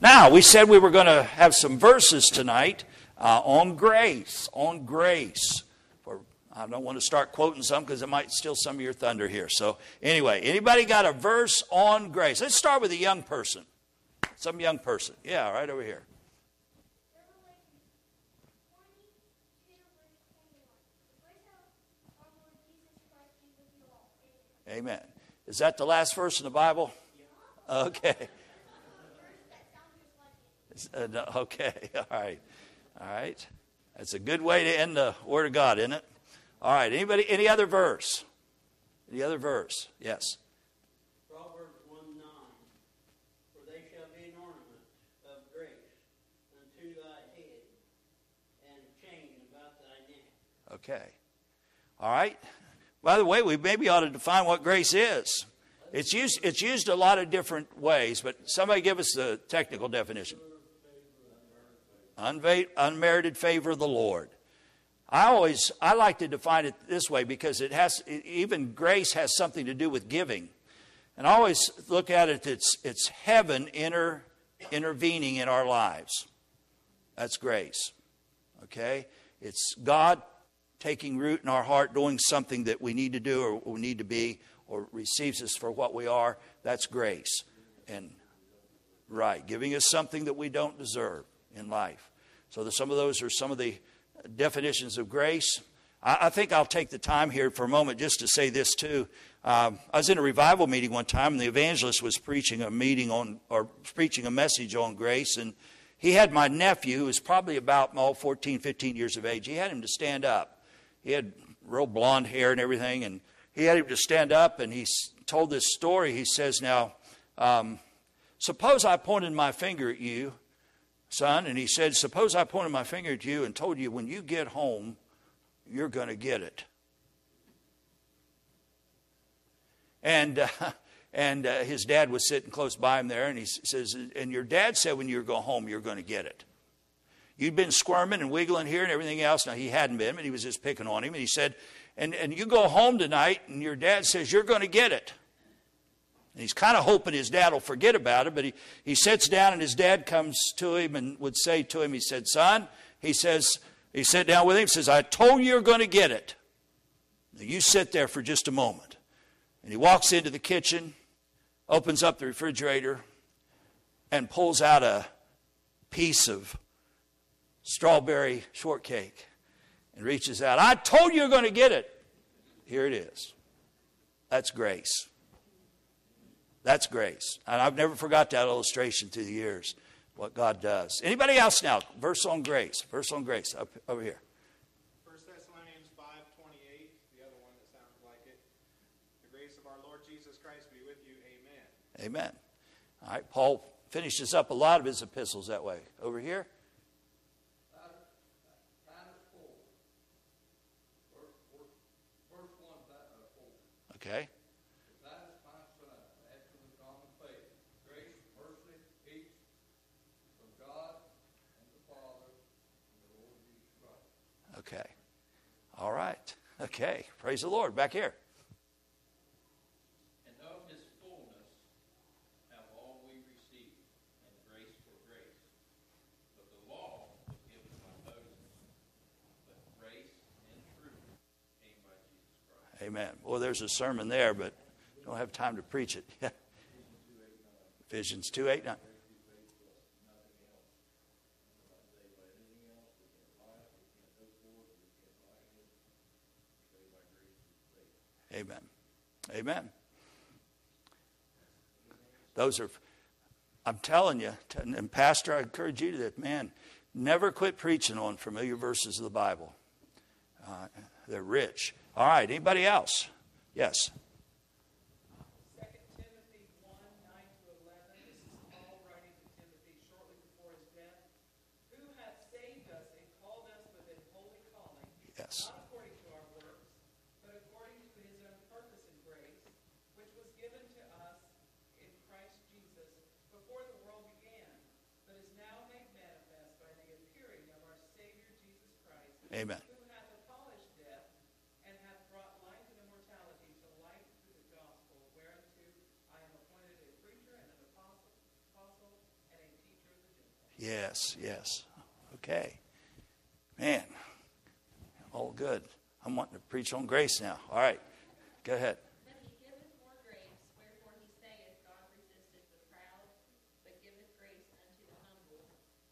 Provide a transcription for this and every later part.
Now, we said we were going to have some verses tonight uh, on grace. On grace. For, I don't want to start quoting some because it might steal some of your thunder here. So, anyway, anybody got a verse on grace? Let's start with a young person. Some young person. Yeah, right over here. Amen. Is that the last verse in the Bible? Okay. Uh, okay. All right. All right. That's a good way to end the Word of God, isn't it? All right. Anybody? Any other verse? Any other verse? Yes. Proverbs 1 9. For they shall be an ornament of grace unto thy head and a chain about thy neck. Okay. All right. By the way, we maybe ought to define what grace is. It's used, it's used a lot of different ways, but somebody give us the technical definition. Unmerited favor of the Lord. I always I like to define it this way because it has even grace has something to do with giving, and I always look at it it's it's heaven inter, intervening in our lives. That's grace. Okay, it's God taking root in our heart, doing something that we need to do or we need to be, or receives us for what we are, that's grace. And right, giving us something that we don't deserve in life. So some of those are some of the definitions of grace. I, I, think I'll take the time here for a moment just to say this too. Um, I was in a revival meeting one time, and the evangelist was preaching a meeting on, or preaching a message on grace, and he had my nephew, who was probably about oh, 14, 15 years of age. He had him to stand up he had real blonde hair and everything, and he had him to stand up, and he told this story. He says, Now, um, suppose I pointed my finger at you, son, and he said, Suppose I pointed my finger at you and told you when you get home, you're going to get it. And, uh, and uh, his dad was sitting close by him there, and he says, And your dad said when you go home, you're going to get it. You'd been squirming and wiggling here and everything else. Now, he hadn't been, but he was just picking on him. And he said, and, and you go home tonight, and your dad says, You're going to get it. And he's kind of hoping his dad will forget about it, but he, he sits down, and his dad comes to him and would say to him, He said, Son, he says, he sat down with him, says, I told you you're going to get it. Now, you sit there for just a moment. And he walks into the kitchen, opens up the refrigerator, and pulls out a piece of strawberry shortcake and reaches out. I told you you're going to get it. Here it is. That's grace. That's grace. And I've never forgot that illustration through the years, what God does. Anybody else now? Verse on grace. Verse on grace up over here. 1 Thessalonians 5.28, the other one that sounds like it. The grace of our Lord Jesus Christ be with you. Amen. Amen. All right, Paul finishes up a lot of his epistles that way. Over here. Okay? Okay. All right. Okay. Praise the Lord. Back here. And of his fullness have all we received, and grace for grace. But the law was given by Moses, but grace and truth came by Jesus Christ. Amen. Well, there's a sermon there, but don't have time to preach it. Ephesians 2 8 9. Amen. Amen. Those are, I'm telling you, and Pastor, I encourage you to that, man, never quit preaching on familiar verses of the Bible. Uh, they're rich. All right, anybody else? Yes. Amen. Yes, yes. Okay. Man, all good. I'm wanting to preach on grace now. All right. Go ahead. But he giveth more grace, wherefore he saith, God resisteth the proud, but giveth grace unto the humble.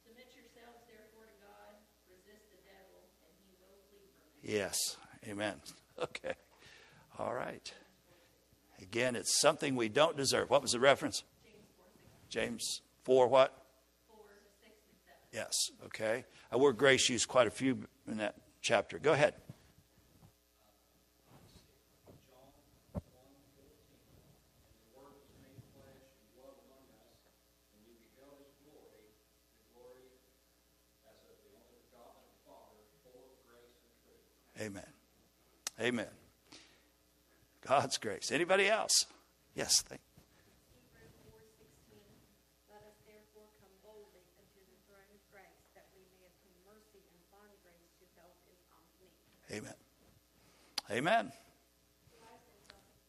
Submit yourselves therefore to God, resist the devil, and he will flee from you. Yes. Amen. Okay. All right. Again, it's something we don't deserve. What was the reference? James 4 what? Four, six, and seven. Yes. Okay. A word grace used quite a few in that chapter. Go ahead. Amen. 1, 14. And the Word was made flesh and dwelt among us, and we beheld his glory, the glory as of the only begotten of the Father, full of grace and truth. Amen. Amen. God's grace. Anybody else? Yes. Thank Hebrews four sixteen, let us therefore come boldly unto the throne of grace, that we may obtain mercy and find grace to help in time of need. Amen. Amen.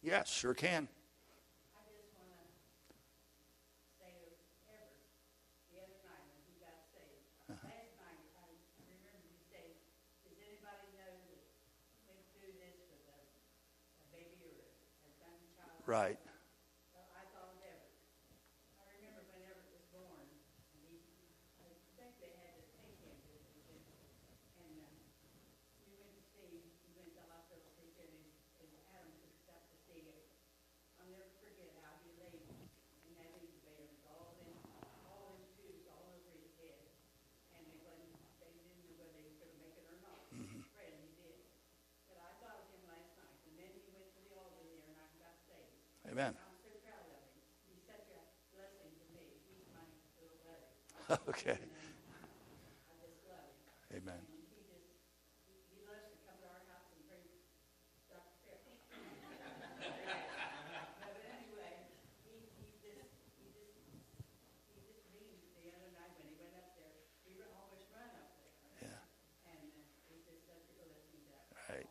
Yes, sure can. I just want to say to Everett, the other night when he got saved, last night, I remember you saying, does anybody know that went through this with a, a baby or a young child? Right. So I thought of Everett. I remember when Everett was born, and he, I think they had to take him to, and, uh, we went to see, we went to the hospital, they said, and, and Adam took us up to see it. I'll never forget how he laid in that incubator with all them, all them tubes all over his head. And they wasn't, they didn't know whether he was gonna make it or not. Fred, he did. But I thought of him last night, and then he went to the altar there and I got saved. Amen. I'm so proud of him. He's such a blessing to me. He's my little buddy. Okay. I just love him. Amen. And he just, he, he loves to come to our house and bring Dr. Pepper. But anyway, he, he just, he just, he just means the other night when he went up there, he ran- almost ran up there. Yeah. And uh, he's just such a blessing to us. Right.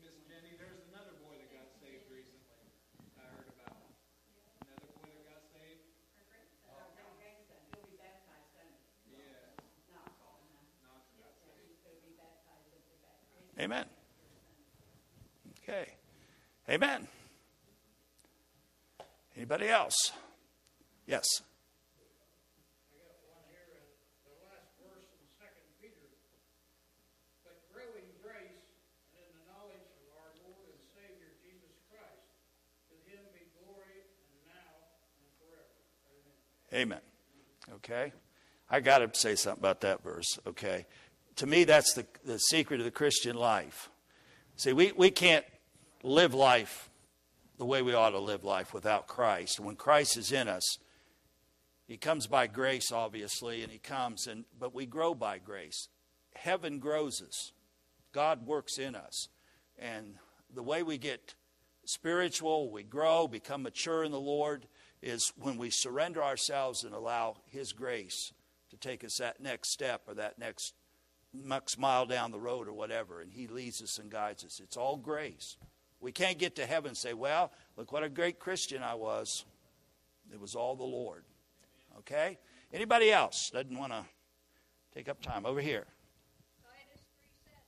Miss Jenny, there's another boy that got saved recently. I heard about. Another boy that got saved? Our young grandson, he'll be baptized Sunday. Yeah, Knox, uh, Knox got yeah, saved. he's gonna be baptized at the baptism. Amen. Okay. Amen. Anybody else? Yes. I got one here in the last verse in Second Peter. But grow in grace and in the knowledge of our Lord and Savior Jesus Christ. To him be glory and in the knowledge of our Lord and Savior Jesus Christ. To him be glory now and forever. Amen. Amen. Okay. I got to say something about that verse. Okay. To me, that's the, the secret of the Christian life. See, we, we can't live life the way we ought to live life without Christ. When Christ is in us, He comes by grace, obviously, and He comes, and but we grow by grace. Heaven grows us. God works in us. And the way we get spiritual, we grow, become mature in the Lord, is when we surrender ourselves and allow His grace to take us that next step or that next next mile down the road or whatever, and He leads us and guides us. It's all grace. We can't get to heaven and say, well, look what a great Christian I was. It was all the Lord. Okay? Anybody else doesn't want to take up time? Over here. Titus three seven,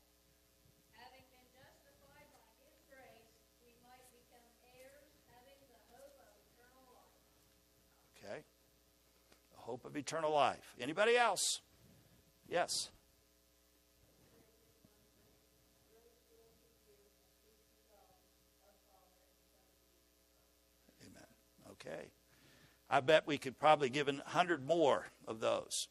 having been justified by his grace, we might become heirs, having the hope of eternal life. Okay? The hope of eternal life. Anybody else? Yes. Amen. Okay. I bet we could probably give a hundred more of those.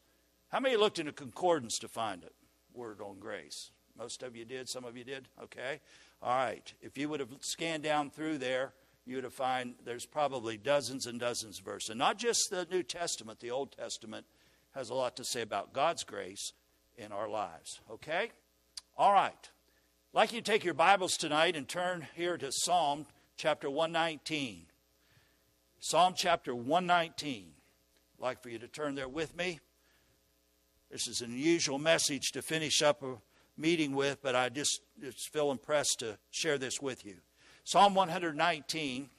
How many looked in a concordance to find it? Word on grace. Most of you did. Some of you did. Okay. All right. If you would have scanned down through there, you would have find there's probably dozens and dozens of verses. And not just the New Testament, the Old Testament has a lot to say about God's grace in our lives. Okay? All right. I'd like you to take your Bibles tonight and turn here to Psalm chapter 119. Psalm chapter 119. I'd like for you to turn there with me. This is an unusual message to finish up a meeting with, but I just, just feel impressed to share this with you. Psalm 119,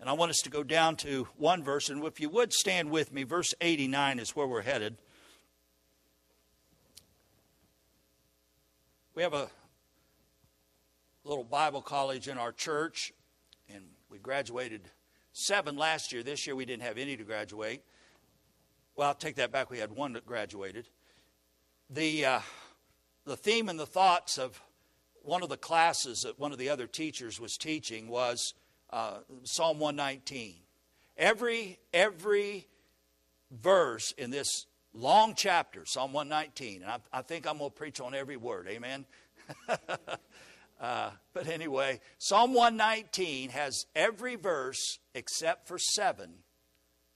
And I want us to go down to one verse, and if you would stand with me, verse 89 is where we're headed. We have a little Bible college in our church, and we graduated seven last year. This year we didn't have any to graduate. Well, I'll take that back. We had one that graduated. The, uh, the theme and the thoughts of one of the classes that one of the other teachers was teaching was uh, Psalm 119. Every, every verse in this long chapter, Psalm 119, and I, I think I'm going to preach on every word, amen? uh, but anyway, Psalm 119 has every verse except for seven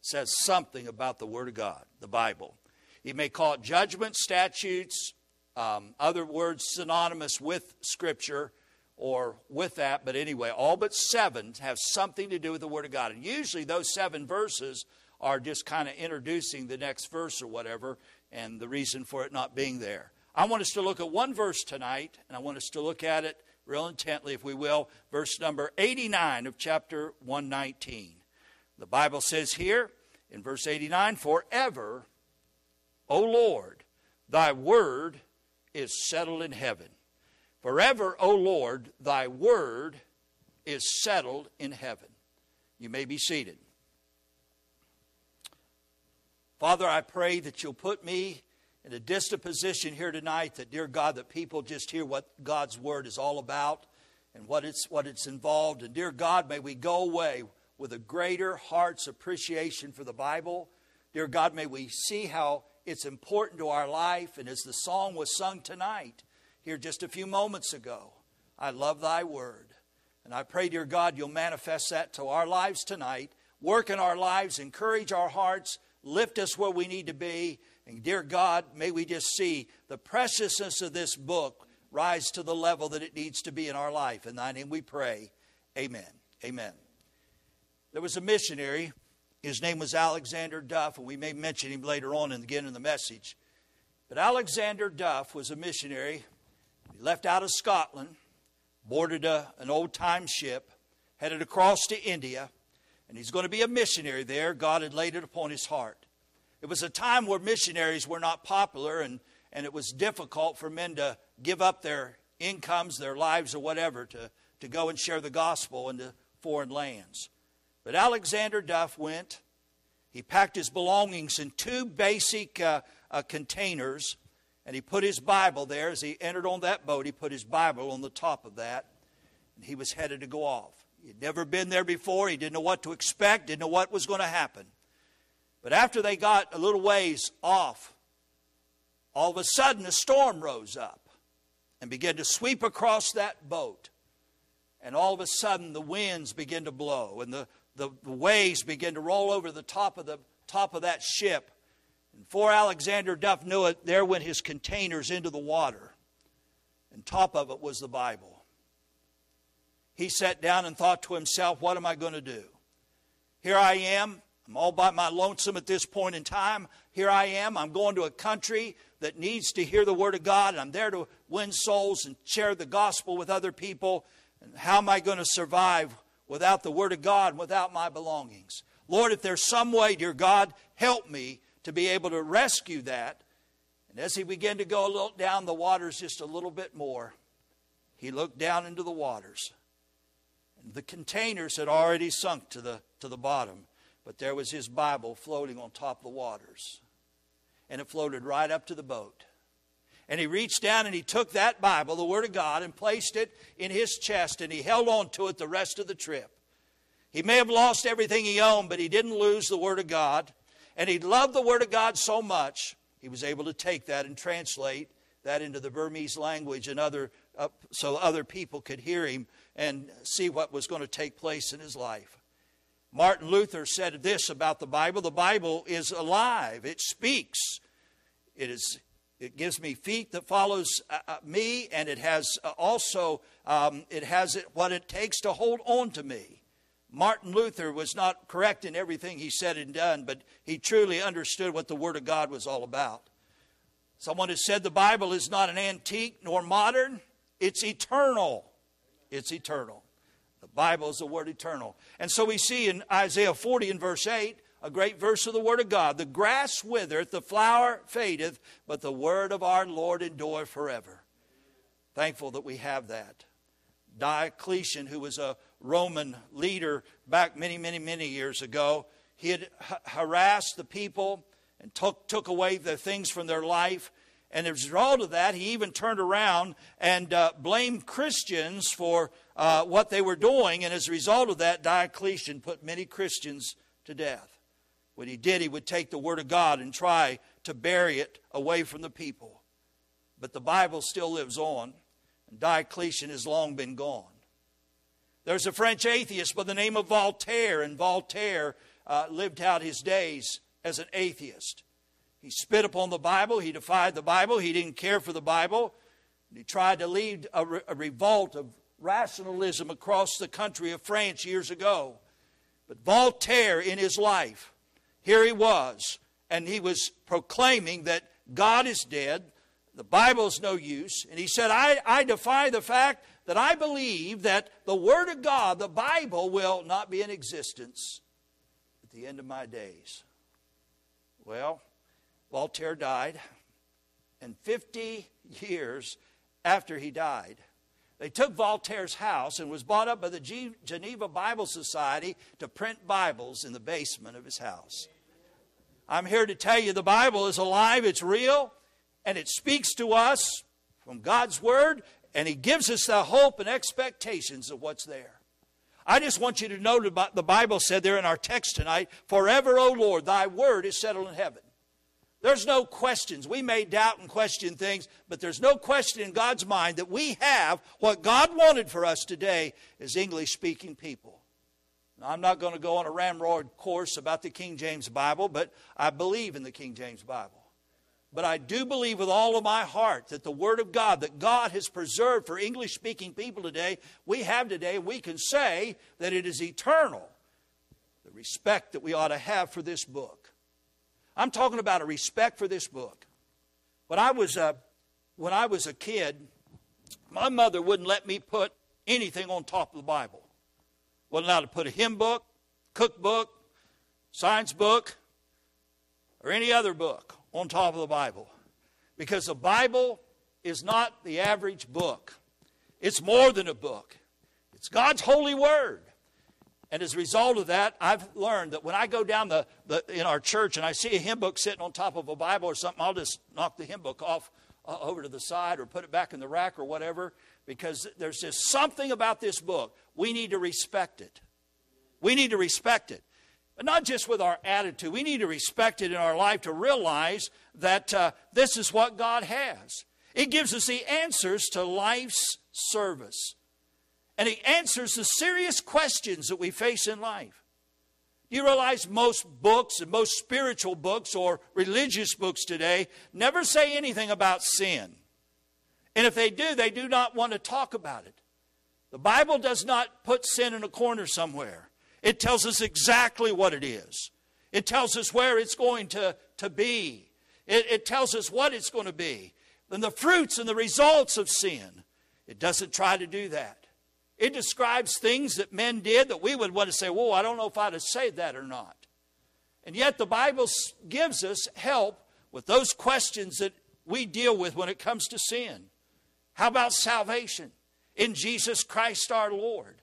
says something about the Word of God, the Bible. You may call it judgment, statutes, um, other words synonymous with Scripture or with that, but anyway, all but seven have something to do with the Word of God. And usually those seven verses are just kind of introducing the next verse or whatever, and the reason for it not being there. I want us to look at one verse tonight, and I want us to look at it real intently, if we will. Verse number 89 of chapter 119. The Bible says here in verse 89 Forever, O Lord, thy word is settled in heaven. Forever, O Lord, thy word is settled in heaven. You may be seated. Father, I pray that you'll put me in a distant position here tonight, that, dear God, that people just hear what God's word is all about and what it's, what it's involved. And, dear God, may we go away with a greater heart's appreciation for the Bible. Dear God, may we see how it's important to our life. And as the song was sung tonight, here just a few moments ago, I love thy word. And I pray, dear God, you'll manifest that to our lives tonight. Work in our lives, encourage our hearts, lift us where we need to be. And dear God, may we just see the preciousness of this book rise to the level that it needs to be in our life. In thy name we pray. Amen. Amen. There was a missionary. His name was Alexander Duff, and we may mention him later on again in the message. But Alexander Duff was a missionary. He left out of Scotland, boarded a, an old time ship, headed across to India, and he's going to be a missionary there. God had laid it upon his heart. It was a time where missionaries were not popular, and, and it was difficult for men to give up their incomes, their lives, or whatever to, to go and share the gospel into foreign lands. But Alexander Duff went. He packed his belongings in two basic uh, uh, containers, and he put his Bible there. As he entered on that boat, he put his Bible on the top of that, and he was headed to go off. He'd never been there before. He didn't know what to expect, didn't know what was going to happen. But after they got a little ways off, all of a sudden a storm rose up and began to sweep across that boat. And all of a sudden the winds began to blow, and the, the, the waves began to roll over the top of the top of that ship. And before Alexander Duff knew it, there went his containers into the water. And top of it was the Bible. He sat down and thought to himself, What am I going to do? Here I am. I'm all by my lonesome at this point in time. Here I am. I'm going to a country that needs to hear the Word of God, and I'm there to win souls and share the gospel with other people. And how am I going to survive without the Word of God, without my belongings. Lord, if there's some way, dear God, help me to be able to rescue that. And as he began to go a little down the waters just a little bit more, he looked down into the waters. And the containers had already sunk to the, to the bottom, but there was his Bible floating on top of the waters. And it floated right up to the boat. And he reached down and he took that Bible, the Word of God, and placed it in his chest and he held on to it the rest of the trip. He may have lost everything he owned, but he didn't lose the Word of God. And he loved the Word of God so much, he was able to take that and translate that into the Burmese language and other, uh, so other people could hear him and see what was going to take place in his life. Martin Luther said this about the Bible the Bible is alive, it speaks. It is it gives me feet that follows uh, uh, me, and it has uh, also um, it has what it takes to hold on to me. Martin Luther was not correct in everything he said and done, but he truly understood what the Word of God was all about. Someone has said the Bible is not an antique nor modern, it's eternal. It's eternal. Bible is the word eternal. And so we see in Isaiah 40 and verse 8, a great verse of the word of God. The grass withereth, the flower fadeth, but the word of our Lord endureth forever. Thankful that we have that. Diocletian, who was a Roman leader back many, many, many years ago, he had harassed the people and took, took away the things from their life. And as a result of that, he even turned around and uh, blamed Christians for uh, what they were doing. And as a result of that, Diocletian put many Christians to death. What he did, he would take the Word of God and try to bury it away from the people. But the Bible still lives on, and Diocletian has long been gone. There's a French atheist by the name of Voltaire, and Voltaire uh, lived out his days as an atheist. He spit upon the Bible, he defied the Bible, he didn't care for the Bible. He tried to lead a, re- a revolt of rationalism across the country of France years ago. But Voltaire, in his life, here he was, and he was proclaiming that God is dead, the Bible is no use, and he said, I, I defy the fact that I believe that the Word of God, the Bible, will not be in existence at the end of my days. Well, Voltaire died, and 50 years after he died, they took Voltaire's house and was bought up by the Geneva Bible Society to print Bibles in the basement of his house. I'm here to tell you the Bible is alive, it's real, and it speaks to us from God's Word, and He gives us the hope and expectations of what's there. I just want you to know that the Bible said there in our text tonight, Forever, O Lord, thy word is settled in heaven. There's no questions. We may doubt and question things, but there's no question in God's mind that we have what God wanted for us today as English speaking people. Now, I'm not going to go on a ramrod course about the King James Bible, but I believe in the King James Bible. But I do believe with all of my heart that the Word of God that God has preserved for English speaking people today, we have today, we can say that it is eternal. The respect that we ought to have for this book. I'm talking about a respect for this book. When I was a, when I was a kid, my mother wouldn't let me put anything on top of the Bible. Wasn't allowed to put a hymn book, cookbook, science book, or any other book on top of the Bible. Because the Bible is not the average book. It's more than a book. It's God's holy word. And as a result of that, I've learned that when I go down the, the, in our church and I see a hymn book sitting on top of a Bible or something, I'll just knock the hymn book off uh, over to the side or put it back in the rack or whatever because there's just something about this book. We need to respect it. We need to respect it. But not just with our attitude, we need to respect it in our life to realize that uh, this is what God has. It gives us the answers to life's service and he answers the serious questions that we face in life. Do You realize most books and most spiritual books or religious books today never say anything about sin. And if they do, they do not want to talk about it. The Bible does not put sin in a corner somewhere, it tells us exactly what it is, it tells us where it's going to, to be, it, it tells us what it's going to be, and the fruits and the results of sin. It doesn't try to do that. It describes things that men did that we would want to say, whoa, I don't know if I'd have said that or not. And yet the Bible gives us help with those questions that we deal with when it comes to sin. How about salvation in Jesus Christ our Lord?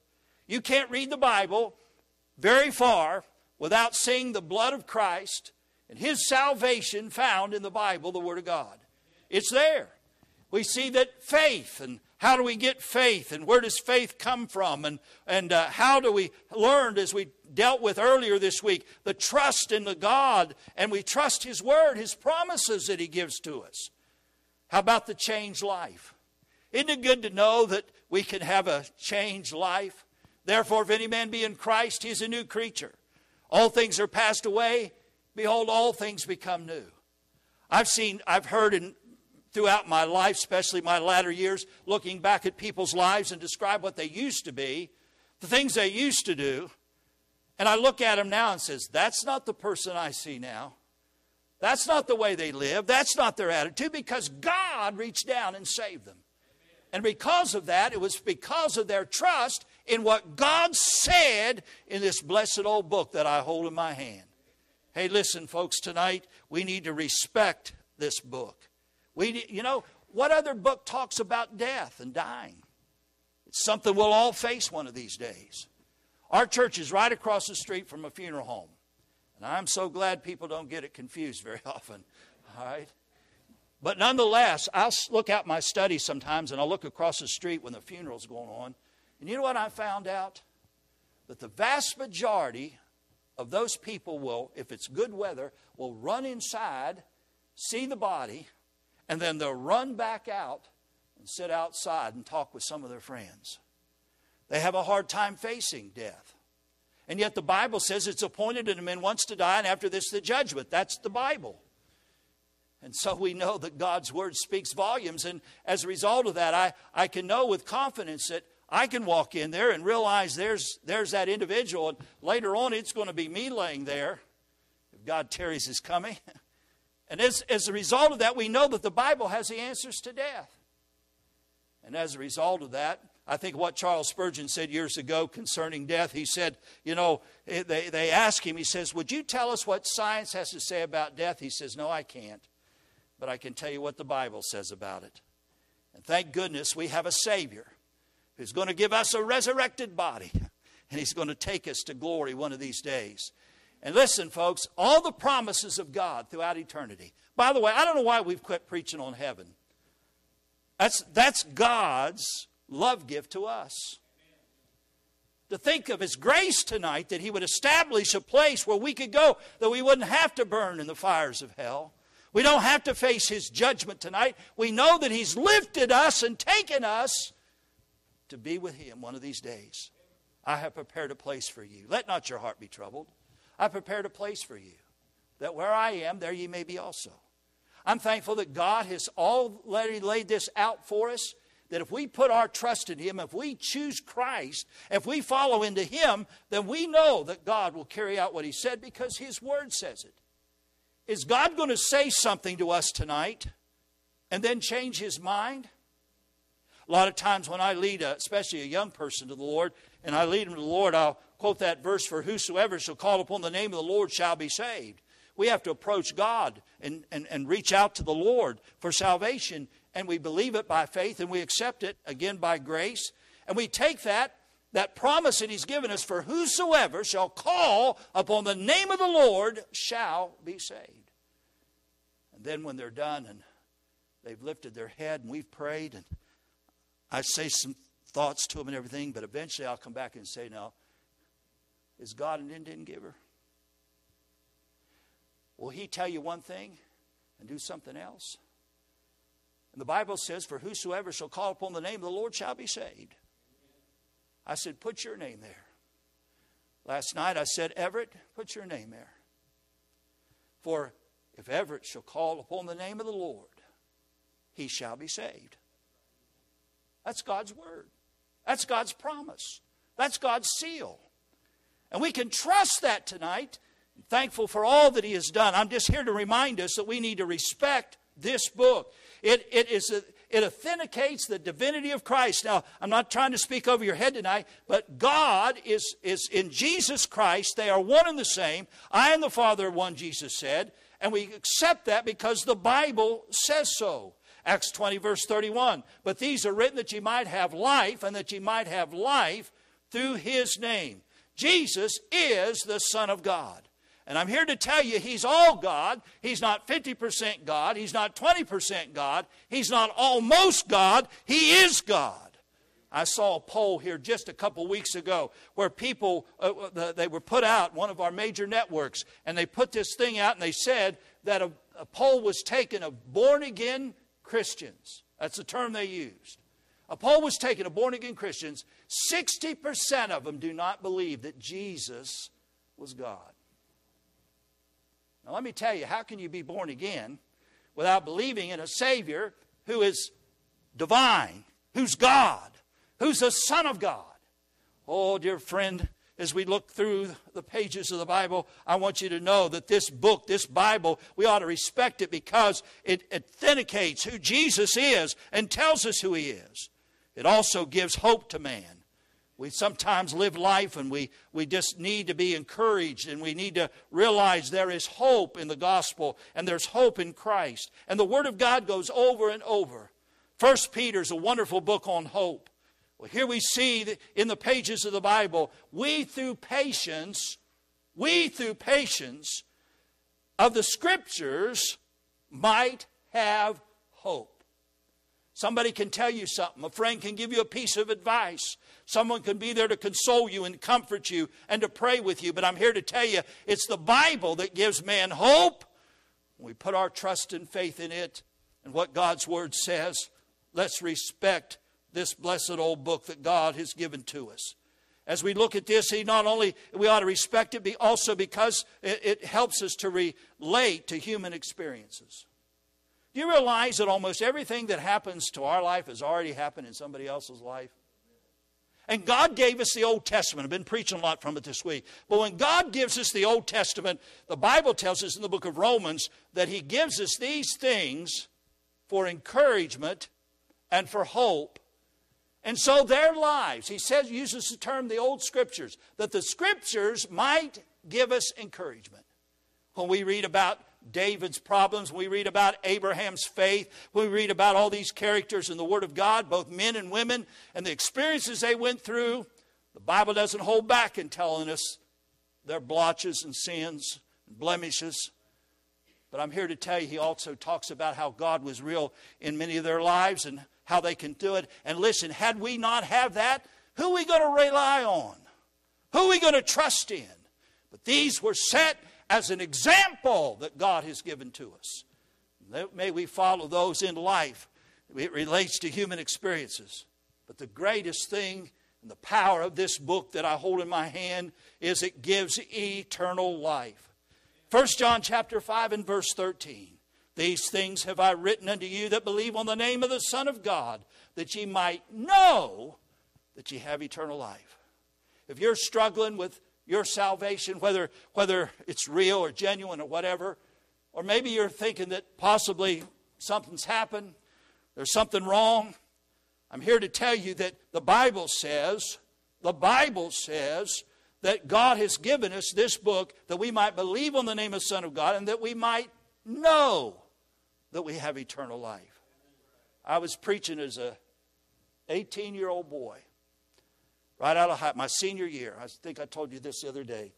You can't read the Bible very far without seeing the blood of Christ and his salvation found in the Bible, the Word of God. It's there. We see that faith and how do we get faith and where does faith come from? And, and uh, how do we learn, as we dealt with earlier this week, the trust in the God and we trust His Word, His promises that He gives to us? How about the changed life? Isn't it good to know that we can have a changed life? Therefore, if any man be in Christ, he is a new creature. All things are passed away. Behold, all things become new. I've seen, I've heard in throughout my life, especially my latter years, looking back at people's lives and describe what they used to be, the things they used to do. And I look at them now and says, that's not the person I see now. That's not the way they live. That's not their attitude because God reached down and saved them. And because of that, it was because of their trust in what God said in this blessed old book that I hold in my hand. Hey, listen, folks, tonight we need to respect this book. We, you know, what other book talks about death and dying? It's something we'll all face one of these days. Our church is right across the street from a funeral home. And I'm so glad people don't get it confused very often. All right? But nonetheless, I'll look out my study sometimes and I'll look across the street when the funeral's going on. And you know what I found out? That the vast majority of those people will, if it's good weather, will run inside, see the body, and then they'll run back out and sit outside and talk with some of their friends. They have a hard time facing death. And yet the Bible says it's appointed unto men once to die, and after this, the judgment. That's the Bible. And so we know that God's word speaks volumes. And as a result of that, I, I can know with confidence that I can walk in there and realize there's, there's that individual. And later on, it's going to be me laying there if God tarries his coming. And as, as a result of that, we know that the Bible has the answers to death. And as a result of that, I think what Charles Spurgeon said years ago concerning death, he said, you know, eh, they, they asked him, he says, Would you tell us what science has to say about death? He says, No, I can't but I can tell you what the Bible says about it. And thank goodness we have a Savior who's going to give us a resurrected body, and He's going to take us to glory one of these days. And listen, folks, all the promises of God throughout eternity. By the way, I don't know why we've quit preaching on heaven. That's, that's God's love gift to us. To think of His grace tonight that He would establish a place where we could go, that we wouldn't have to burn in the fires of hell. We don't have to face his judgment tonight. We know that he's lifted us and taken us to be with him one of these days. I have prepared a place for you. Let not your heart be troubled. I prepared a place for you, that where I am, there ye may be also. I'm thankful that God has already laid this out for us. That if we put our trust in Him, if we choose Christ, if we follow into Him, then we know that God will carry out what He said because His Word says it. Is God going to say something to us tonight and then change his mind? A lot of times when I lead, a, especially a young person to the Lord, and I lead him to the Lord, I'll quote that verse for whosoever shall call upon the name of the Lord shall be saved. We have to approach God and, and, and reach out to the Lord for salvation, and we believe it by faith and we accept it again by grace. And we take that that promise that he's given us for whosoever shall call upon the name of the Lord shall be saved. And then when they're done and they've lifted their head and we've prayed and I say some thoughts to them and everything, but eventually I'll come back and say, no, is God an Indian giver? Will he tell you one thing and do something else? And the Bible says, For whosoever shall call upon the name of the Lord shall be saved. I said, Put your name there. Last night I said, Everett, put your name there. For if Everett shall call upon the name of the Lord, he shall be saved. That's God's word. That's God's promise. That's God's seal. And we can trust that tonight. thankful for all that He has done. I'm just here to remind us that we need to respect this book. It, it is a, it authenticates the divinity of Christ. Now, I'm not trying to speak over your head tonight, but God is, is in Jesus Christ. They are one and the same. I and the Father are one, Jesus said. And we accept that because the Bible says so. Acts 20, verse 31. But these are written that ye might have life, and that ye might have life through his name. Jesus is the Son of God. And I'm here to tell you, He's all God. He's not 50% God. He's not 20% God. He's not almost God. He is God. I saw a poll here just a couple weeks ago where people, uh, uh they were put out, one of our major networks, and they put this thing out and they said that a, a poll was taken of born again Christians. That's the term they used. Uh, a poll was taken of born again Christians. 60% of them do not believe that Jesus was God. Now, let me tell you, how can you be born again without believing in a Savior who is divine, who's God, who's the Son of God? Oh, dear friend, as we look through the pages of the Bible, I want you to know that this book, this Bible, we ought to respect it because it authenticates who Jesus is and tells us who he is. It also gives hope to man. We sometimes live life and we, we just need to be encouraged and we need to realize there is hope in the gospel and there's hope in Christ. And the Word of God goes over and over. First Peter is a wonderful book on hope. Well, here we see in the pages of the Bible, we through patience, we through patience of the Scriptures might have hope. Somebody can tell you something. A friend can give you a piece of advice. Someone can be there to console you and comfort you and to pray with you. But I'm here to tell you it's the Bible that gives man hope. We put our trust and faith in it and what God's Word says. Let's respect this blessed old book that God has given to us. As we look at this, he not only we ought to respect it, but also because it, it helps us to relate to human experiences. Do you realize that almost everything that happens to our life has already happened in somebody else's life? And God gave us the Old Testament. I've been preaching a lot from it this week. But when God gives us the Old Testament, the Bible tells us in the book of Romans that He gives us these things for encouragement and for hope. And so their lives, he says, uses the term the old scriptures, that the scriptures might give us encouragement. When we read about David's problems, we read about Abraham's faith, we read about all these characters in the Word of God, both men and women, and the experiences they went through, the Bible doesn't hold back in telling us their blotches and sins and blemishes. But I'm here to tell you, he also talks about how God was real in many of their lives and how they can do it. And listen, had we not have that, who are we going to rely on? Who are we going to trust in? But these were set as an example that God has given to us. May we follow those in life. It relates to human experiences. But the greatest thing and the power of this book that I hold in my hand is it gives eternal life. 1 John chapter 5 and verse 13. These things have I written unto you that believe on the name of the Son of God, that ye might know that ye have eternal life. If you're struggling with your salvation, whether, whether it's real or genuine or whatever, or maybe you're thinking that possibly something's happened, there's something wrong, I'm here to tell you that the Bible says, the Bible says that God has given us this book that we might believe on the name of the Son of God and that we might know that we have eternal life. I was preaching as a 18 year old boy, right out of high, my senior year. I think I told you this the other day.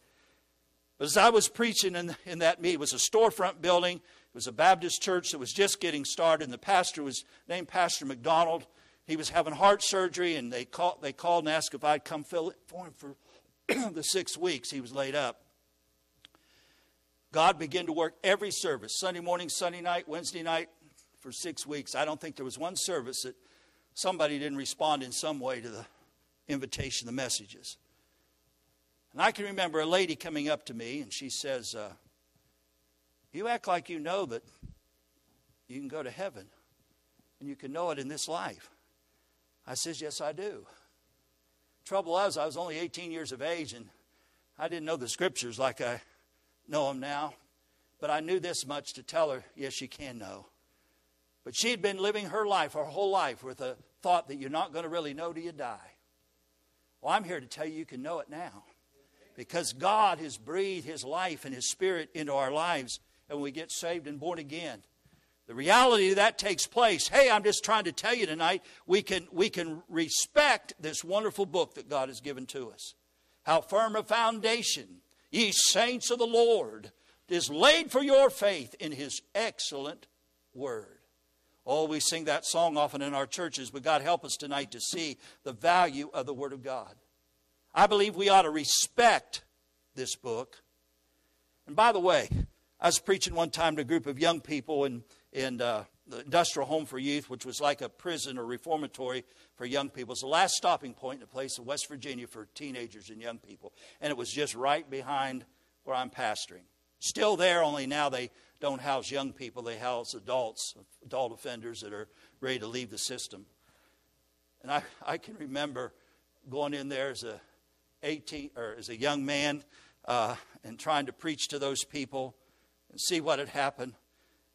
But as I was preaching in, in that meeting, it was a storefront building. It was a Baptist church that was just getting started, and the pastor was named Pastor McDonald. He was having heart surgery, and they called, they called and asked if I'd come fill it for him for the six weeks he was laid up. God began to work every service Sunday morning, Sunday night, Wednesday night for six weeks. I don't think there was one service that somebody didn't respond in some way to the invitation, the messages. And I can remember a lady coming up to me and she says, uh, You act like you know that you can go to heaven and you can know it in this life. I says, Yes, I do. Trouble was, I was only 18 years of age and I didn't know the scriptures like I know them now. But I knew this much to tell her, yes, you can know. But she had been living her life, her whole life, with a thought that you're not going to really know till you die. Well, I'm here to tell you you can know it now. Because God has breathed His life and His Spirit into our lives, and we get saved and born again. The reality of that takes place. Hey, I'm just trying to tell you tonight, we can, we can respect this wonderful book that God has given to us. How firm a foundation ye saints of the Lord, is laid for your faith in his excellent word. Oh, we sing that song often in our churches, but God help us tonight to see the value of the Word of God. I believe we ought to respect this book. And by the way, I was preaching one time to a group of young people in, in uh, the Industrial Home for Youth, which was like a prison or reformatory for young people. It's the last stopping point in a place in West Virginia for teenagers and young people. And it was just right behind where I'm pastoring. Still there, only now they don't house young people, they house adults, adult offenders that are ready to leave the system. And I, I can remember going in there as a 18 or as a young man uh, and trying to preach to those people and see what had happened.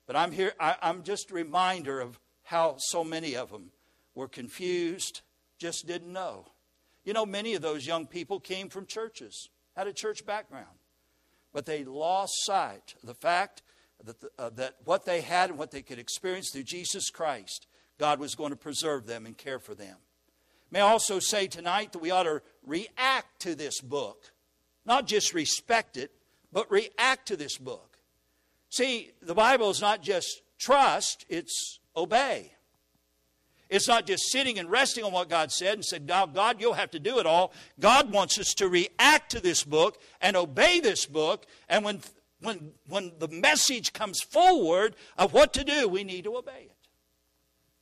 But I'm here, I, I'm just a reminder of how so many of them were confused, just didn't know. You You know, many of those young people came from churches, had a church background, but they lost sight of the fact that, the, uh, that what they had and what they could experience through Jesus Christ, God was going to preserve them and care for them. May I also say tonight that we ought to react to this book, not just respect it, but react to this book. See, the Bible is not just trust, it's obey. It's not just sitting and resting on what God said and said, now, God, you'll have to do it all. God wants us to react to this book and obey this book. And when, when, when the message comes forward of what to do, we need to obey it.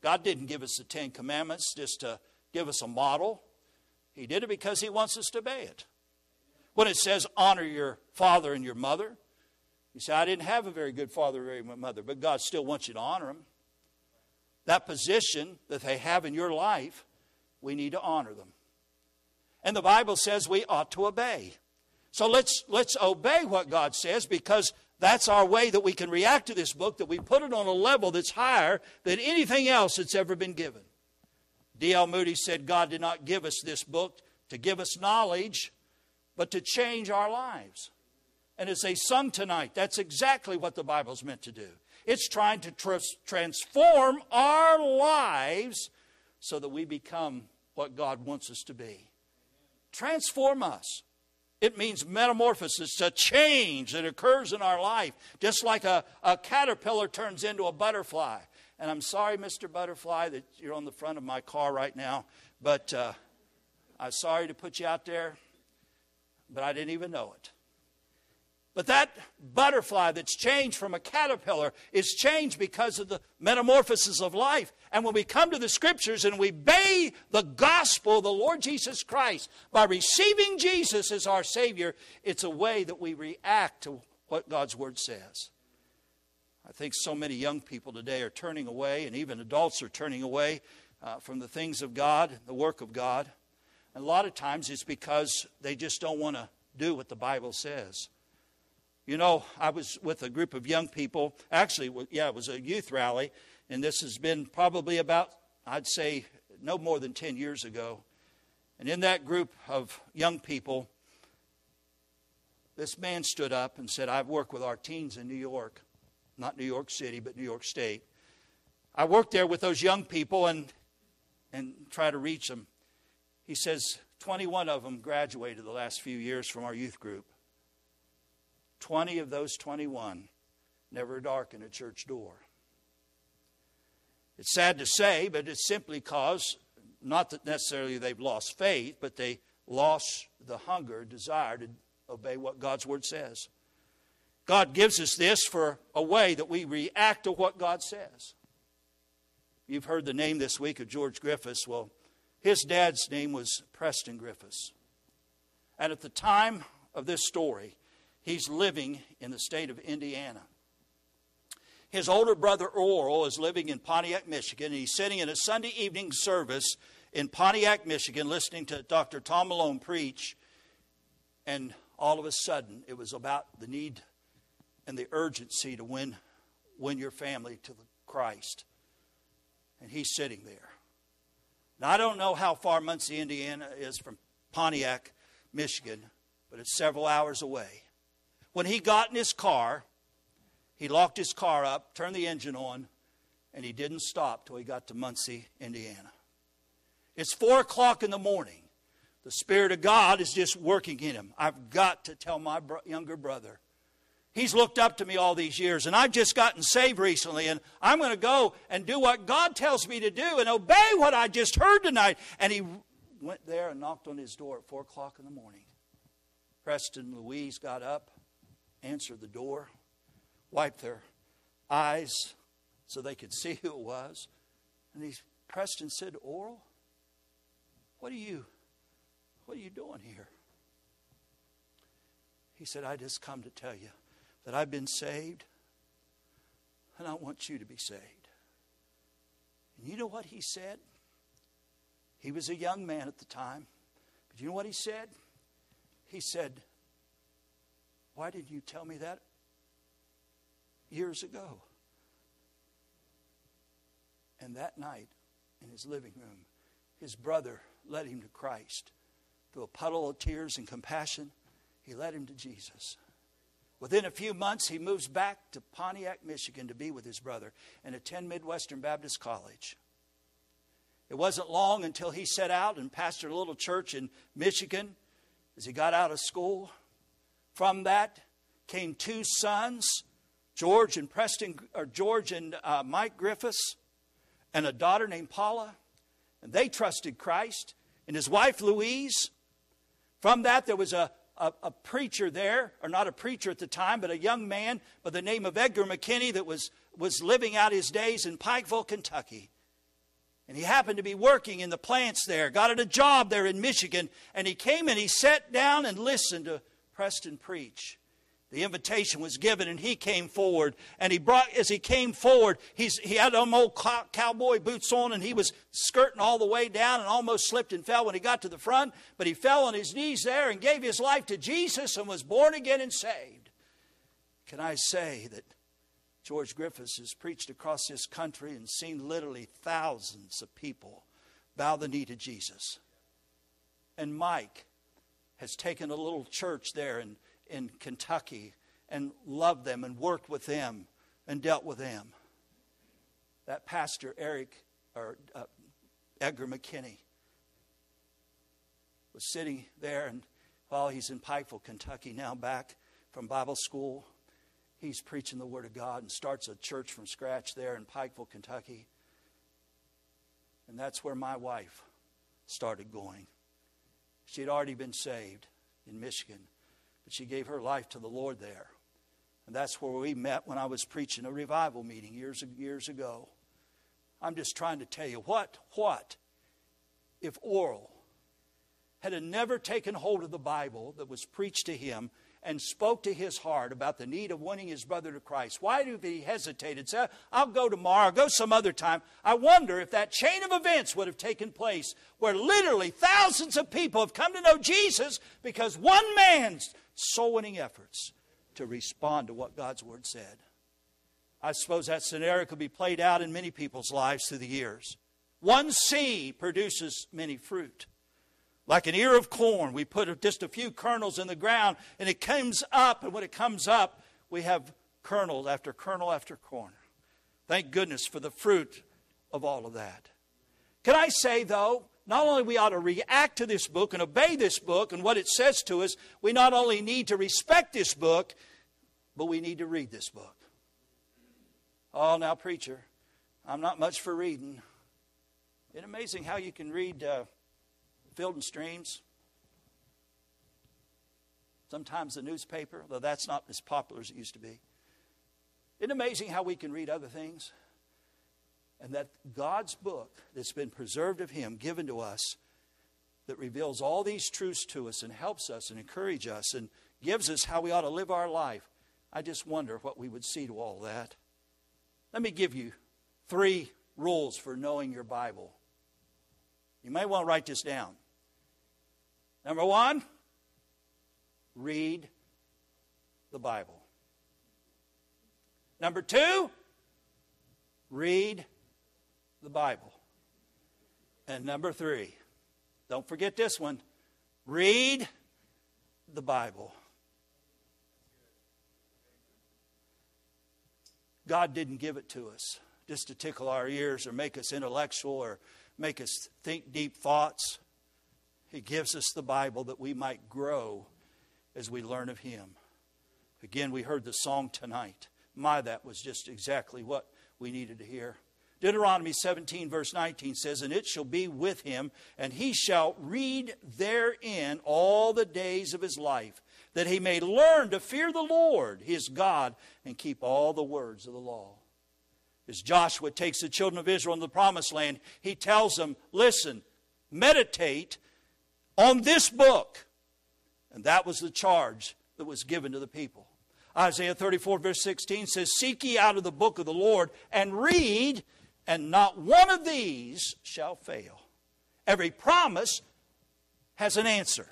God didn't give us the Ten Commandments just to give us a model, He did it because He wants us to obey it. When it says, honor your father and your mother, you say, I didn't have a very good father or very good mother, but God still wants you to honor them that position that they have in your life, we need to honor them. And the Bible says we ought to obey. So let's, let's obey what God says because that's our way that we can react to this book, that we put it on a level that's higher than anything else that's ever been given. D.L. Moody said God did not give us this book to give us knowledge, but to change our lives. And as they sung tonight, that's exactly what the Bible's meant to do. It's trying to tr- transform our lives so that we become what God wants us to be. Transform us. It means metamorphosis, a change that occurs in our life, just like a, a caterpillar turns into a butterfly. And I'm sorry, Mr. Butterfly, that you're on the front of my car right now, but uh, I'm sorry to put you out there, but I didn't even know it. But that butterfly that's changed from a caterpillar is changed because of the metamorphosis of life. And when we come to the scriptures and we obey the gospel, the Lord Jesus Christ, by receiving Jesus as our Savior, it's a way that we react to what God's Word says. I think so many young people today are turning away, and even adults are turning away uh, from the things of God, the work of God. And a lot of times it's because they just don't want to do what the Bible says. You know, I was with a group of young people. Actually, yeah, it was a youth rally, and this has been probably about, I'd say, no more than 10 years ago. And in that group of young people, this man stood up and said, I've worked with our teens in New York, not New York City, but New York State. I worked there with those young people and, and try to reach them. He says, 21 of them graduated the last few years from our youth group. 20 of those 21 never darken a church door. It's sad to say, but it's simply because, not that necessarily they've lost faith, but they lost the hunger, desire to obey what God's Word says. God gives us this for a way that we react to what God says. You've heard the name this week of George Griffiths. Well, his dad's name was Preston Griffiths. And at the time of this story, He's living in the state of Indiana. His older brother Oral is living in Pontiac, Michigan, and he's sitting in a Sunday evening service in Pontiac, Michigan, listening to Dr. Tom Malone preach. And all of a sudden, it was about the need and the urgency to win, win your family to Christ. And he's sitting there. Now, I don't know how far Muncie, Indiana is from Pontiac, Michigan, but it's several hours away. When he got in his car, he locked his car up, turned the engine on, and he didn't stop till he got to Muncie, Indiana. It's four o'clock in the morning. The Spirit of God is just working in him. I've got to tell my bro- younger brother. He's looked up to me all these years, and I've just gotten saved recently, and I'm going to go and do what God tells me to do and obey what I just heard tonight. And he went there and knocked on his door at 4 o'clock in the morning. Preston Louise got up, answered the door, wiped their eyes so they could see who it was. And he, Preston said, Oral, what are you, what are you doing here? He said, I just come to tell you that I've been saved and I want you to be saved. And you know what he said? He was a young man at the time. But you know what he said? He said, why didn't you tell me that years ago? And that night, in his living room, his brother led him to Christ. through a puddle of tears and compassion, he led him to Jesus. Within a few months, he moves back to Pontiac, Michigan to be with his brother and attend Midwestern Baptist College. It wasn't long until he set out and pastored a little church in Michigan as he got out of school. From that came two sons, George and Preston, or George and uh, Mike Griffiths, and a daughter named Paula. And they trusted Christ. And his wife Louise. From that, there was a, a, a, preacher there, or not a preacher at the time, but a young man by the name of Edgar McKinney that was, was living out his days in Pikeville, Kentucky. And he happened to be working in the plants there, got a job there in Michigan, and he came and he sat down and listened to Preston preach. The invitation was given, and he came forward. And he brought, as he came forward, he's, he had them old cowboy boots on, and he was skirting all the way down and almost slipped and fell when he got to the front. But he fell on his knees there and gave his life to Jesus and was born again and saved. Can I say that George Griffiths has preached across this country and seen literally thousands of people bow the knee to Jesus? And Mike has taken a little church there and in Kentucky and loved them and worked with them and dealt with them. That pastor, Eric, or uh, Edgar McKinney, was sitting there, and while he's in Pikeville, Kentucky, now back from Bible school, he's preaching the Word of God and starts a church from scratch there in Pikeville, Kentucky. And that's where my wife started going. She'd already been saved in Michigan. But she gave her life to the Lord there. And that's where we met when I was preaching a revival meeting years, years ago. I'm just trying to tell you what, what if Oral had never taken hold of the Bible that was preached to him and spoke to his heart about the need of winning his brother to Christ. Why did he hesitate and say, I'll go tomorrow, go some other time? I wonder if that chain of events would have taken place where literally thousands of people have come to know Jesus because one man's soul winning efforts to respond to what God's Word said. I suppose that scenario could be played out in many people's lives through the years. One seed produces many fruit. Like an ear of corn, we put just a few kernels in the ground and it comes up, and when it comes up, we have kernels after kernel after corn. Thank goodness for the fruit of all of that. Can I say, though, not only we ought to react to this book and obey this book and what it says to us, we not only need to respect this book, but we need to read this book. Oh, now, preacher, I'm not much for reading. Isn't it amazing how you can read uh, And Streams? Sometimes the newspaper, though that's not as popular as it used to be. Isn't it amazing how we can read other things? And that God's book that's been preserved of Him, given to us, that reveals all these truths to us and helps us and encourages us and gives us how we ought to live our life. I just wonder what we would see to all that. Let me give you three rules for knowing your Bible. You may want to write this down. Number one, read the Bible. Number two, read the Bible. And number three, don't forget this one read the Bible. God didn't give it to us just to tickle our ears or make us intellectual or make us think deep thoughts. He gives us the Bible that we might grow as we learn of Him. Again, we heard the song tonight. My, that was just exactly what we needed to hear. Deuteronomy 17, verse 19 says, And it shall be with him, and he shall read therein all the days of his life, that he may learn to fear the Lord his God and keep all the words of the law. As Joshua takes the children of Israel into the promised land, he tells them, Listen, meditate on this book. And that was the charge that was given to the people. Isaiah 34, verse 16 says, Seek ye out of the book of the Lord and read and not one of these shall fail. Every promise has an answer.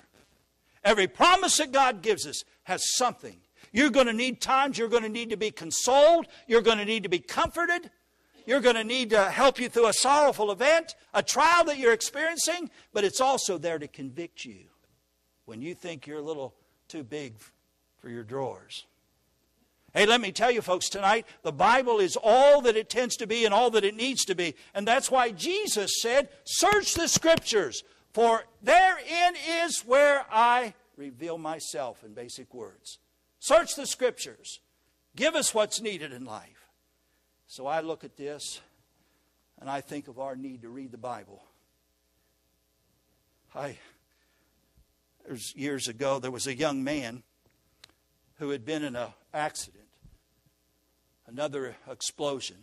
Every promise that God gives us has something. You're going to need times you're going to need to be consoled, you're going to need to be comforted, you're going to need to help you through a sorrowful event, a trial that you're experiencing, but it's also there to convict you when you think you're a little too big for your drawers. Hey, let me tell you, folks, tonight, the Bible is all that it tends to be and all that it needs to be. And that's why Jesus said, Search the Scriptures, for therein is where I reveal myself in basic words. Search the Scriptures. Give us what's needed in life. So I look at this and I think of our need to read the Bible. I, years ago, there was a young man who had been in an accident, another explosion.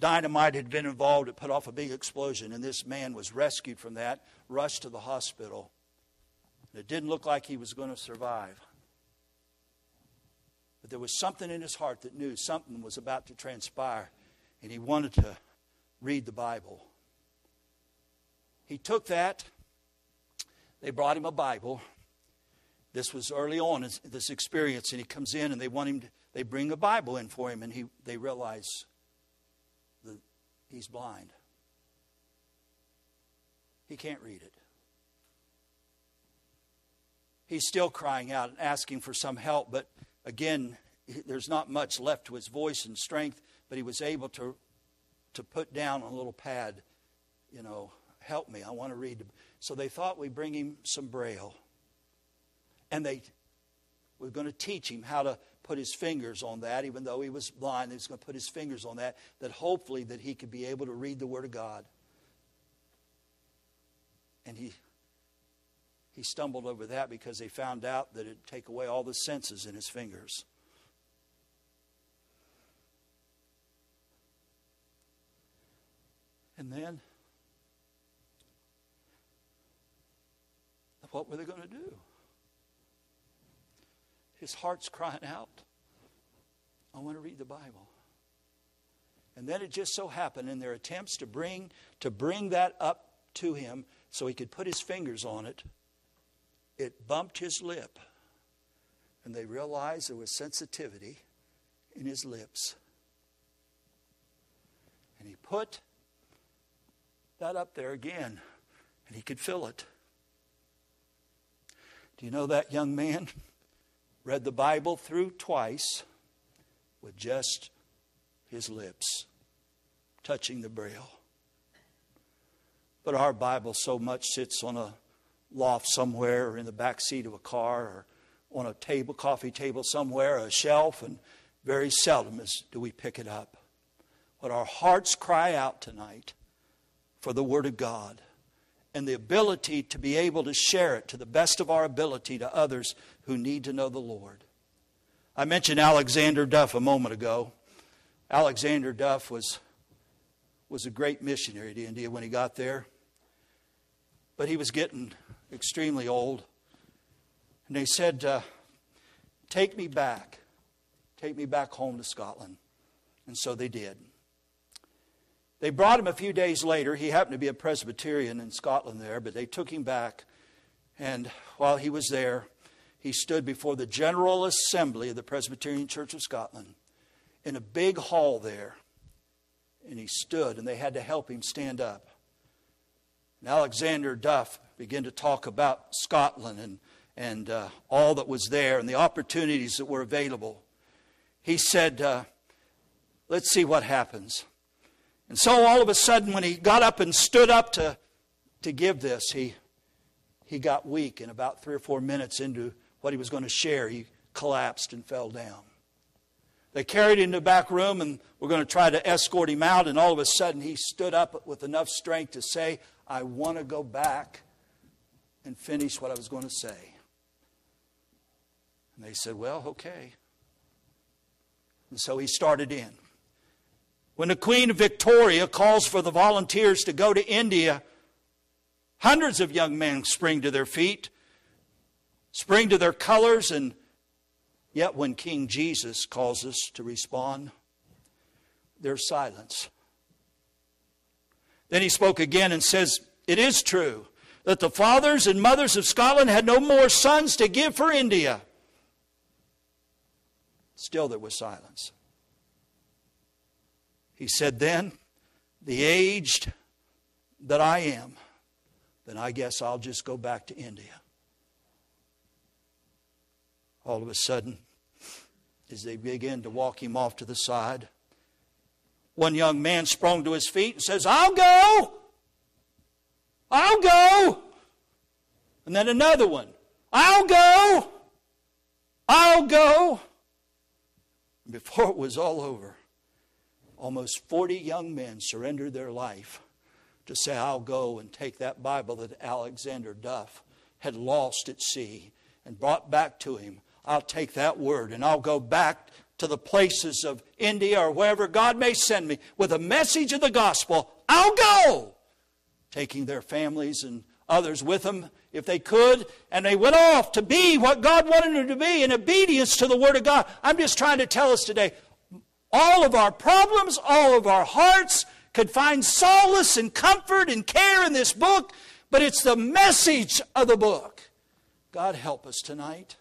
Dynamite had been involved, it put off a big explosion, and this man was rescued from that, rushed to the hospital. It didn't look like he was going to survive. But there was something in his heart that knew something was about to transpire, and he wanted to read the Bible. He took that, they brought him a Bible. This was early on in this experience, and he comes in and they want him to, they bring a Bible in for him, and he, they realize that he's blind. He can't read it. He's still crying out and asking for some help, but again, there's not much left to his voice and strength, but he was able to, to put down on a little pad, you know, help me, I want to read. So they thought we'd bring him some braille. And they were going to teach him how to put his fingers on that, even though he was blind, he was going to put his fingers on that, that hopefully that he could be able to read the Word of God. And he he stumbled over that because they found out that it'd take away all the senses in his fingers. And then, what were they going to do? His heart's crying out, I want to read the Bible. And then it just so happened in their attempts to bring to bring that up to him so he could put his fingers on it, it bumped his lip. And they realized there was sensitivity in his lips. And he put that up there again, and he could feel it. Do you know that young man read the Bible through twice with just his lips touching the braille? But our Bible so much sits on a loft somewhere or in the back seat of a car or on a table, coffee table somewhere, a shelf, and very seldom is, do we pick it up. But our hearts cry out tonight for the Word of God and the ability to be able to share it to the best of our ability to others who need to know the Lord. I mentioned Alexander Duff a moment ago. Alexander Duff was, was a great missionary to India when he got there, but he was getting extremely old. And they said, uh, Take me back. Take me back home to Scotland. And so they did. They brought him a few days later. He happened to be a Presbyterian in Scotland there, but they took him back. And while he was there, he stood before the General Assembly of the Presbyterian Church of Scotland in a big hall there. And he stood, and they had to help him stand up. And Alexander Duff began to talk about Scotland and, and uh, all that was there and the opportunities that were available. He said, uh, Let's see what happens. And so all of a sudden, when he got up and stood up to, to give this, he, he got weak. And about three or four minutes into what he was going to share, he collapsed and fell down. They carried him to the back room and were going to try to escort him out. And all of a sudden, he stood up with enough strength to say, I want to go back and finish what I was going to say. And they said, Well, okay. And so he started in. When the Queen Victoria calls for the volunteers to go to India, hundreds of young men spring to their feet, spring to their colors, and yet when King Jesus calls us to respond, there's silence. Then he spoke again and says, It is true that the fathers and mothers of Scotland had no more sons to give for India. Still, there was silence. He said, Then, the aged that I am, then I guess I'll just go back to India. All of a sudden, as they begin to walk him off to the side, one young man sprung to his feet and says, I'll go. I'll go. And then another one, I'll go. I'll go. And before it was all over, almost 40 young men surrendered their life to say, I'll go and take that Bible that Alexander Duff had lost at sea and brought back to him. I'll take that word and I'll go back to the places of India or wherever God may send me with a message of the gospel. I'll go. Taking their families and others with them if they could, and they went off to be what God wanted them to be in obedience to the Word of God. I'm just trying to tell us today all of our problems, all of our hearts could find solace and comfort and care in this book, but it's the message of the book. God help us tonight.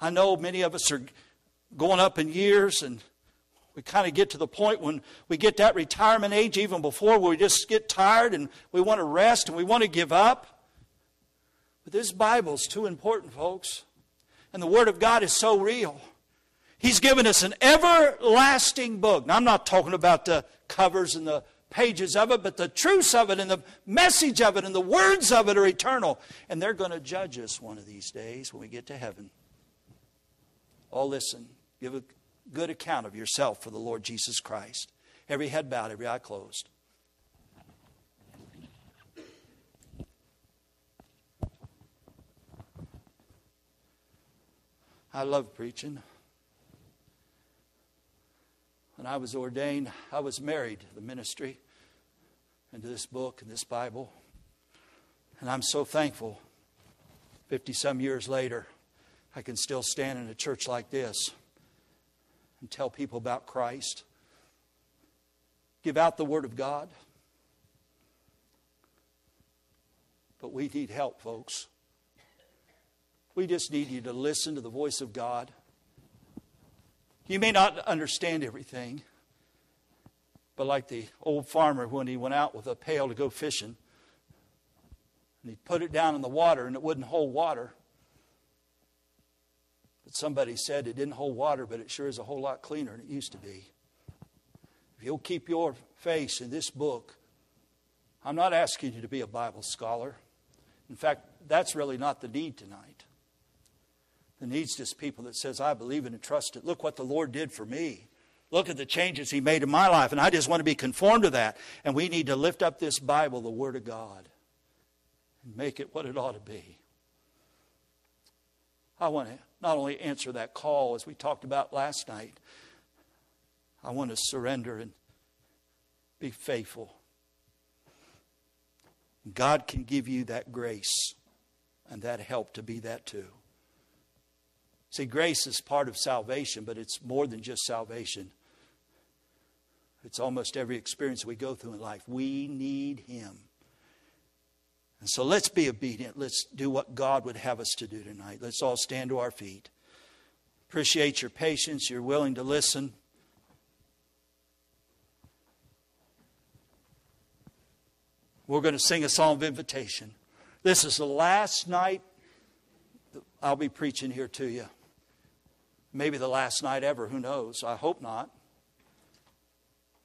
I know many of us are going up in years and we kind of get to the point when we get that retirement age, even before we just get tired and we want to rest and we want to give up. But this Bible is too important, folks. And the Word of God is so real. He's given us an everlasting book. Now, I'm not talking about the covers and the pages of it, but the truths of it and the message of it and the words of it are eternal. And they're going to judge us one of these days when we get to heaven. Oh, listen, give a good account of yourself for the Lord Jesus Christ. Every head bowed, every eye closed. I love preaching. When I was ordained, I was married to the ministry and to this book and this Bible. And I'm so thankful, 50 some years later, I can still stand in a church like this and tell people about Christ, give out the Word of God. But we need help, folks. We just need you to listen to the voice of God you may not understand everything, but like the old farmer when he went out with a pail to go fishing, and he put it down in the water and it wouldn't hold water. But somebody said it didn't hold water, but it sure is a whole lot cleaner than it used to be. If you'll keep your face in this book, I'm not asking you to be a Bible scholar. In fact, that's really not the need tonight. The needs just people that says, I believe in and trust it. Look what the Lord did for me. Look at the changes He made in my life, and I just want to be conformed to that. And we need to lift up this Bible, the Word of God, and make it what it ought to be. I want to not only answer that call as we talked about last night, I want to surrender and be faithful. God can give you that grace and that help to be that too. See, grace is part of salvation, but it's more than just salvation. It's almost every experience we go through in life. We need Him. And so let's be obedient. Let's do what God would have us to do tonight. Let's all stand to our feet. Appreciate your patience. You're willing to listen. We're going to sing a song of invitation. This is the last night I'll be preaching here to you. Maybe the last night ever, who knows? I hope not.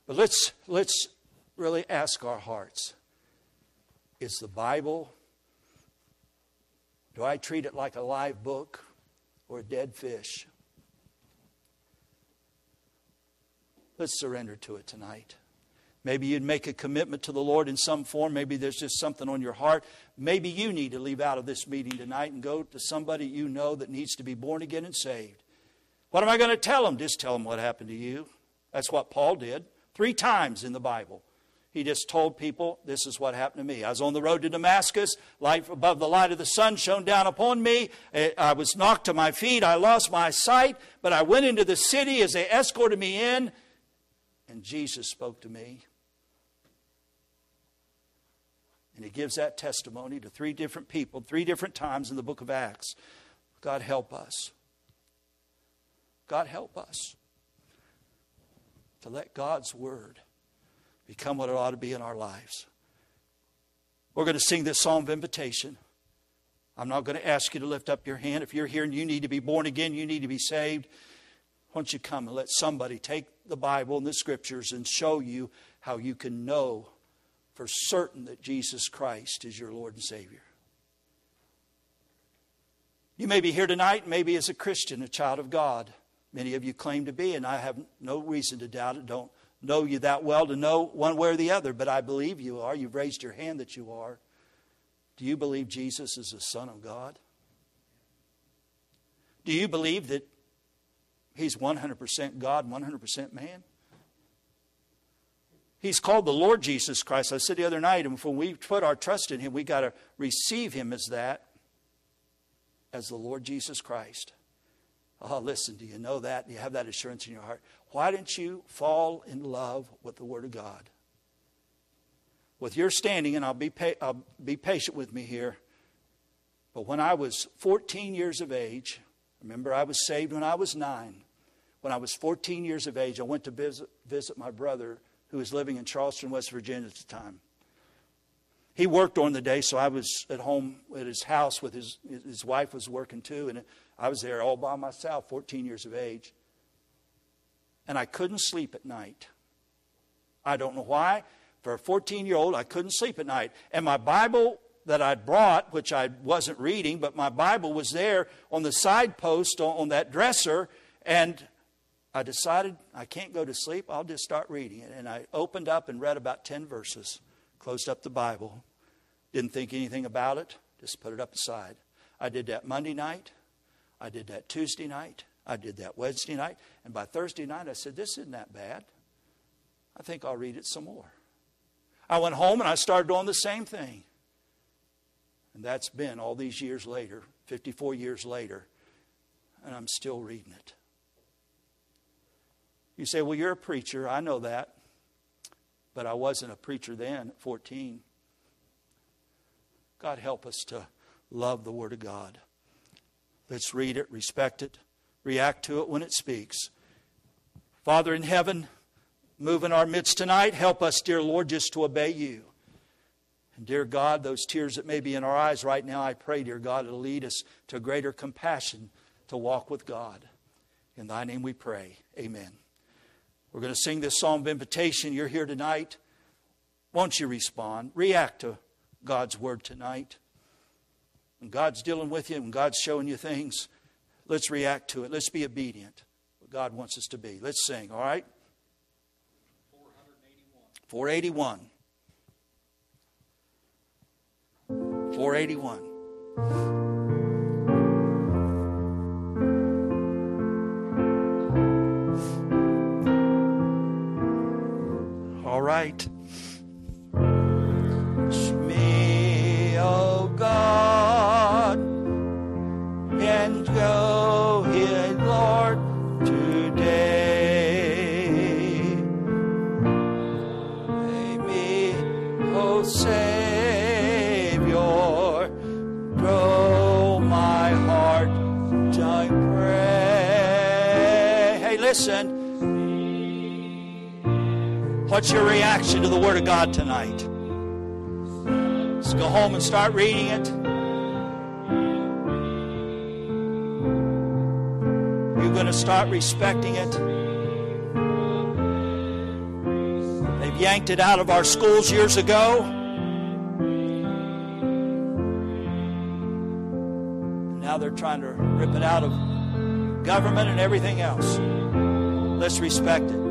But let's, let's really ask our hearts Is the Bible, do I treat it like a live book or a dead fish? Let's surrender to it tonight. Maybe you'd make a commitment to the Lord in some form. Maybe there's just something on your heart. Maybe you need to leave out of this meeting tonight and go to somebody you know that needs to be born again and saved. What am I going to tell them? Just tell them what happened to you. That's what Paul did three times in the Bible. He just told people, This is what happened to me. I was on the road to Damascus. Light above the light of the sun shone down upon me. Eh, I was knocked to my feet. I lost my sight. But I went into the city as they escorted me in, and Jesus spoke to me. And he gives that testimony to three different people, three different times in the book of Acts. God help us. God help us to let God's word become what it ought to be in our lives. We're going to sing this song of invitation. I'm not going to ask you to lift up your hand. If you're here and you need to be born again, you need to be saved, why don't you come and let somebody take the Bible and the scriptures and show you how you can know for certain that Jesus Christ is your Lord and Savior. You may be here tonight, maybe as a Christian, a child of God. Many of you claim to be, and I have no reason to doubt it. Don't know you that well to know one way or the other, but I believe you are. You've raised your hand that you are. Do you believe Jesus is the Son of God? Do you believe that He's 100% God, 100% man? He's called the Lord Jesus Christ. I said the other night, and when we put our trust in Him, we got to receive Him as that, as the Lord Jesus Christ. Oh, listen, do you know that? Do you have that assurance in your heart? Why didn't you fall in love with the Word of God? With your standing, and I'll be, pa- I'll be patient with me here, but when I was 14 years of age, remember I was saved when I was nine. When I was 14 years of age, I went to visit, visit my brother who was living in Charleston, West Virginia at the time. He worked during the day, so I was at home at his house with his his wife was working too, and I was there all by myself, 14 years of age. And I couldn't sleep at night. I don't know why. For a 14 year old, I couldn't sleep at night. And my Bible that I'd brought, which I wasn't reading, but my Bible was there on the side post on that dresser, and I decided I can't go to sleep. I'll just start reading it. And I opened up and read about 10 verses, closed up the Bible, didn't think anything about it, just put it up aside. I did that Monday night. I did that Tuesday night. I did that Wednesday night. And by Thursday night, I said, This isn't that bad. I think I'll read it some more. I went home and I started doing the same thing. And that's been all these years later, 54 years later, and I'm still reading it. You say, Well, you're a preacher. I know that. But I wasn't a preacher then at 14. God help us to love the Word of God. Let's read it, respect it, react to it when it speaks. Father in heaven, move in our midst tonight. Help us, dear Lord, just to obey you. And dear God, those tears that may be in our eyes right now, I pray, dear God, it'll lead us to greater compassion to walk with God. In thy name we pray. Amen. We're going to sing this psalm of invitation. You're here tonight. Won't you respond? React to God's word tonight. When God's dealing with you and God's showing you things, let's react to it. Let's be obedient. What God wants us to be. Let's sing, all right? 481. 481. All right. What's your reaction to the Word of God tonight? Let's go home and start reading it. You're going to start respecting it. They've yanked it out of our schools years ago. And now they're trying to rip it out of government and everything else. Let's respect it.